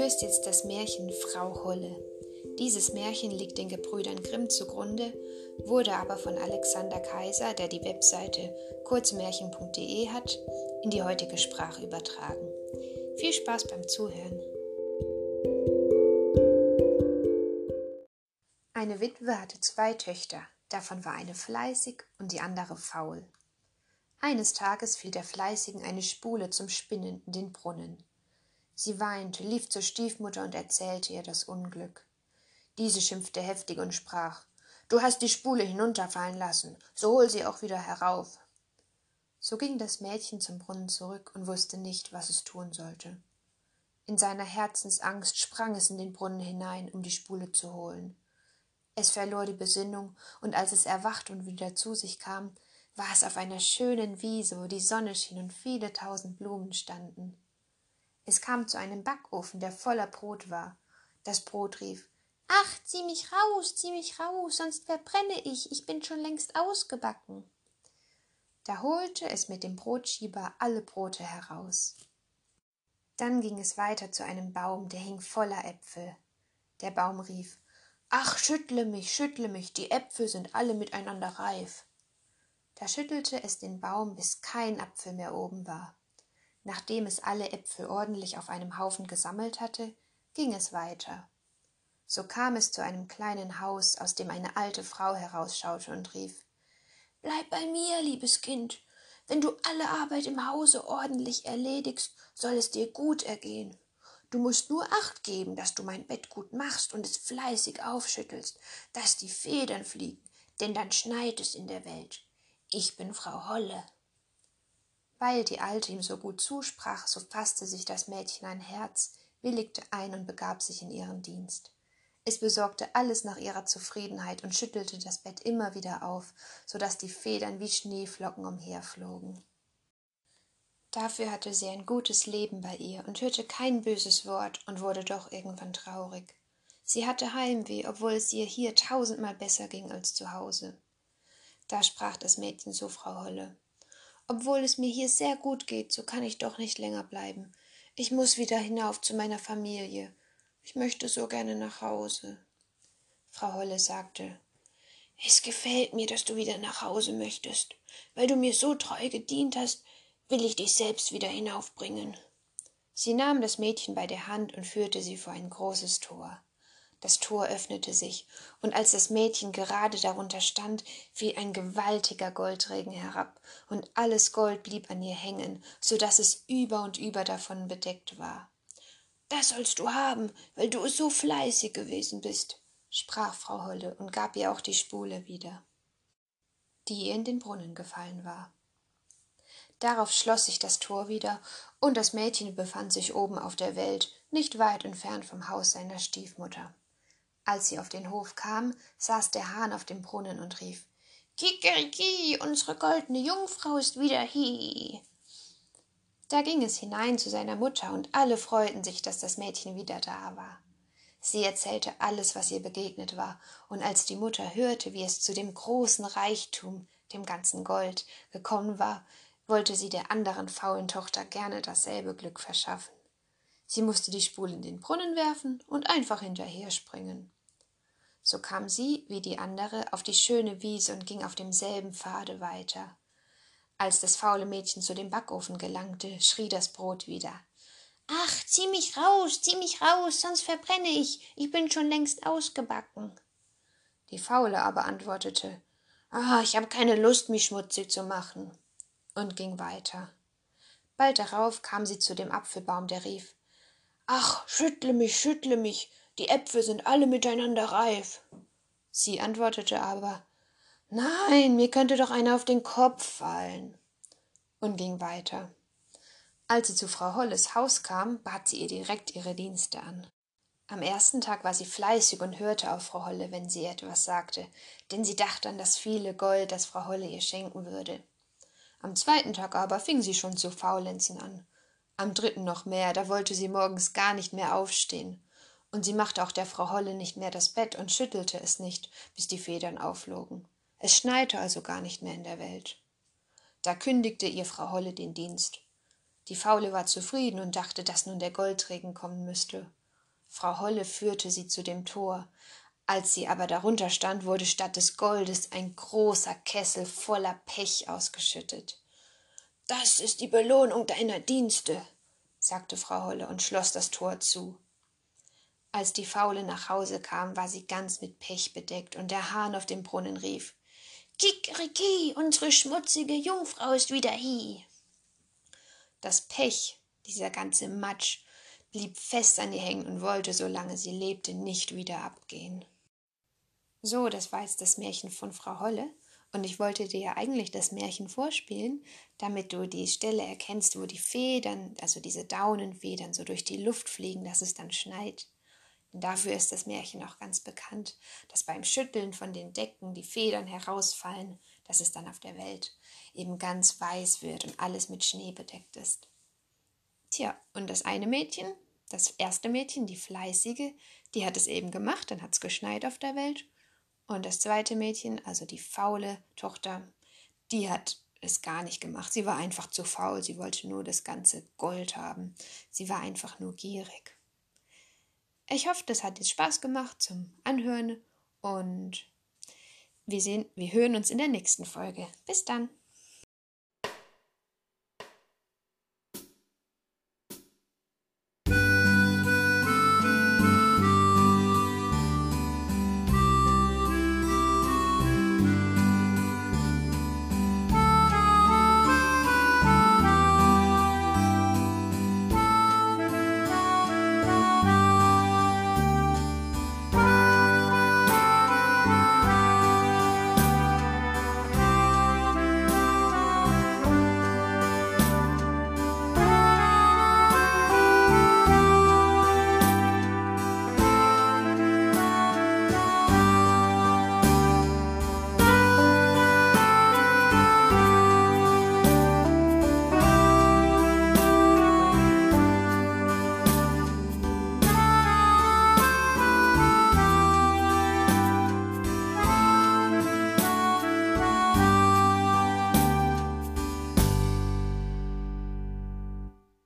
hörst jetzt das Märchen Frau Holle. Dieses Märchen liegt den Gebrüdern Grimm zugrunde, wurde aber von Alexander Kaiser, der die Webseite kurzmärchen.de hat, in die heutige Sprache übertragen. Viel Spaß beim Zuhören. Eine Witwe hatte zwei Töchter, davon war eine fleißig und die andere faul. Eines Tages fiel der Fleißigen eine Spule zum Spinnen in den Brunnen. Sie weinte, lief zur Stiefmutter und erzählte ihr das Unglück. Diese schimpfte heftig und sprach Du hast die Spule hinunterfallen lassen, so hol sie auch wieder herauf. So ging das Mädchen zum Brunnen zurück und wusste nicht, was es tun sollte. In seiner Herzensangst sprang es in den Brunnen hinein, um die Spule zu holen. Es verlor die Besinnung, und als es erwacht und wieder zu sich kam, war es auf einer schönen Wiese, wo die Sonne schien und viele tausend Blumen standen. Es kam zu einem Backofen, der voller Brot war. Das Brot rief Ach, zieh mich raus, zieh mich raus, sonst verbrenne ich, ich bin schon längst ausgebacken. Da holte es mit dem Brotschieber alle Brote heraus. Dann ging es weiter zu einem Baum, der hing voller Äpfel. Der Baum rief Ach, schüttle mich, schüttle mich, die Äpfel sind alle miteinander reif. Da schüttelte es den Baum, bis kein Apfel mehr oben war. Nachdem es alle Äpfel ordentlich auf einem Haufen gesammelt hatte, ging es weiter. So kam es zu einem kleinen Haus, aus dem eine alte Frau herausschaute und rief Bleib bei mir, liebes Kind. Wenn du alle Arbeit im Hause ordentlich erledigst, soll es dir gut ergehen. Du musst nur acht geben, dass du mein Bett gut machst und es fleißig aufschüttelst, dass die Federn fliegen, denn dann schneit es in der Welt. Ich bin Frau Holle. Weil die Alte ihm so gut zusprach, so fasste sich das Mädchen ein Herz, willigte ein und begab sich in ihren Dienst. Es besorgte alles nach ihrer Zufriedenheit und schüttelte das Bett immer wieder auf, so dass die Federn wie Schneeflocken umherflogen. Dafür hatte sie ein gutes Leben bei ihr und hörte kein böses Wort und wurde doch irgendwann traurig. Sie hatte Heimweh, obwohl es ihr hier tausendmal besser ging als zu Hause. Da sprach das Mädchen zu Frau Holle. Obwohl es mir hier sehr gut geht, so kann ich doch nicht länger bleiben. Ich muss wieder hinauf zu meiner Familie. Ich möchte so gerne nach Hause. Frau Holle sagte, es gefällt mir, dass du wieder nach Hause möchtest. Weil du mir so treu gedient hast, will ich dich selbst wieder hinaufbringen. Sie nahm das Mädchen bei der Hand und führte sie vor ein großes Tor. Das Tor öffnete sich, und als das Mädchen gerade darunter stand, fiel ein gewaltiger Goldregen herab, und alles Gold blieb an ihr hängen, so dass es über und über davon bedeckt war. Das sollst du haben, weil du so fleißig gewesen bist, sprach Frau Holle und gab ihr auch die Spule wieder, die ihr in den Brunnen gefallen war. Darauf schloss sich das Tor wieder, und das Mädchen befand sich oben auf der Welt, nicht weit entfernt vom Haus seiner Stiefmutter. Als sie auf den Hof kam, saß der Hahn auf dem Brunnen und rief Kikeriki, unsere goldene Jungfrau ist wieder hie. Da ging es hinein zu seiner Mutter, und alle freuten sich, dass das Mädchen wieder da war. Sie erzählte alles, was ihr begegnet war, und als die Mutter hörte, wie es zu dem großen Reichtum, dem ganzen Gold, gekommen war, wollte sie der anderen faulen Tochter gerne dasselbe Glück verschaffen. Sie musste die Spule in den Brunnen werfen und einfach hinterher springen. So kam sie, wie die andere, auf die schöne Wiese und ging auf demselben Pfade weiter. Als das faule Mädchen zu dem Backofen gelangte, schrie das Brot wieder. Ach, zieh mich raus, zieh mich raus, sonst verbrenne ich, ich bin schon längst ausgebacken. Die Faule aber antwortete Ah, ich habe keine Lust, mich schmutzig zu machen, und ging weiter. Bald darauf kam sie zu dem Apfelbaum, der rief Ach, schüttle mich, schüttle mich, die Äpfel sind alle miteinander reif. Sie antwortete aber Nein, mir könnte doch einer auf den Kopf fallen. Und ging weiter. Als sie zu Frau Holles Haus kam, bat sie ihr direkt ihre Dienste an. Am ersten Tag war sie fleißig und hörte auf Frau Holle, wenn sie etwas sagte, denn sie dachte an das viele Gold, das Frau Holle ihr schenken würde. Am zweiten Tag aber fing sie schon zu faulenzen an. Am dritten noch mehr, da wollte sie morgens gar nicht mehr aufstehen. Und sie machte auch der Frau Holle nicht mehr das Bett und schüttelte es nicht, bis die Federn aufflogen. Es schneite also gar nicht mehr in der Welt. Da kündigte ihr Frau Holle den Dienst. Die Faule war zufrieden und dachte, dass nun der Goldregen kommen müsste. Frau Holle führte sie zu dem Tor. Als sie aber darunter stand, wurde statt des Goldes ein großer Kessel voller Pech ausgeschüttet. Das ist die Belohnung deiner Dienste, sagte Frau Holle und schloss das Tor zu. Als die Faule nach Hause kam, war sie ganz mit Pech bedeckt, und der Hahn auf dem Brunnen rief Kikeriki, unsere schmutzige Jungfrau ist wieder hie. Das Pech, dieser ganze Matsch, blieb fest an ihr hängen und wollte, solange sie lebte, nicht wieder abgehen. So, das war jetzt das Märchen von Frau Holle. Und ich wollte dir ja eigentlich das Märchen vorspielen, damit du die Stelle erkennst, wo die Federn, also diese Daunenfedern, so durch die Luft fliegen, dass es dann schneit. Dafür ist das Märchen auch ganz bekannt, dass beim Schütteln von den Decken die Federn herausfallen, dass es dann auf der Welt eben ganz weiß wird und alles mit Schnee bedeckt ist. Tja, und das eine Mädchen, das erste Mädchen, die Fleißige, die hat es eben gemacht, dann hat es geschneit auf der Welt. Und das zweite Mädchen, also die faule Tochter, die hat es gar nicht gemacht. Sie war einfach zu faul, sie wollte nur das ganze Gold haben. Sie war einfach nur gierig. Ich hoffe, das hat jetzt Spaß gemacht zum Anhören und wir sehen, wir hören uns in der nächsten Folge. Bis dann.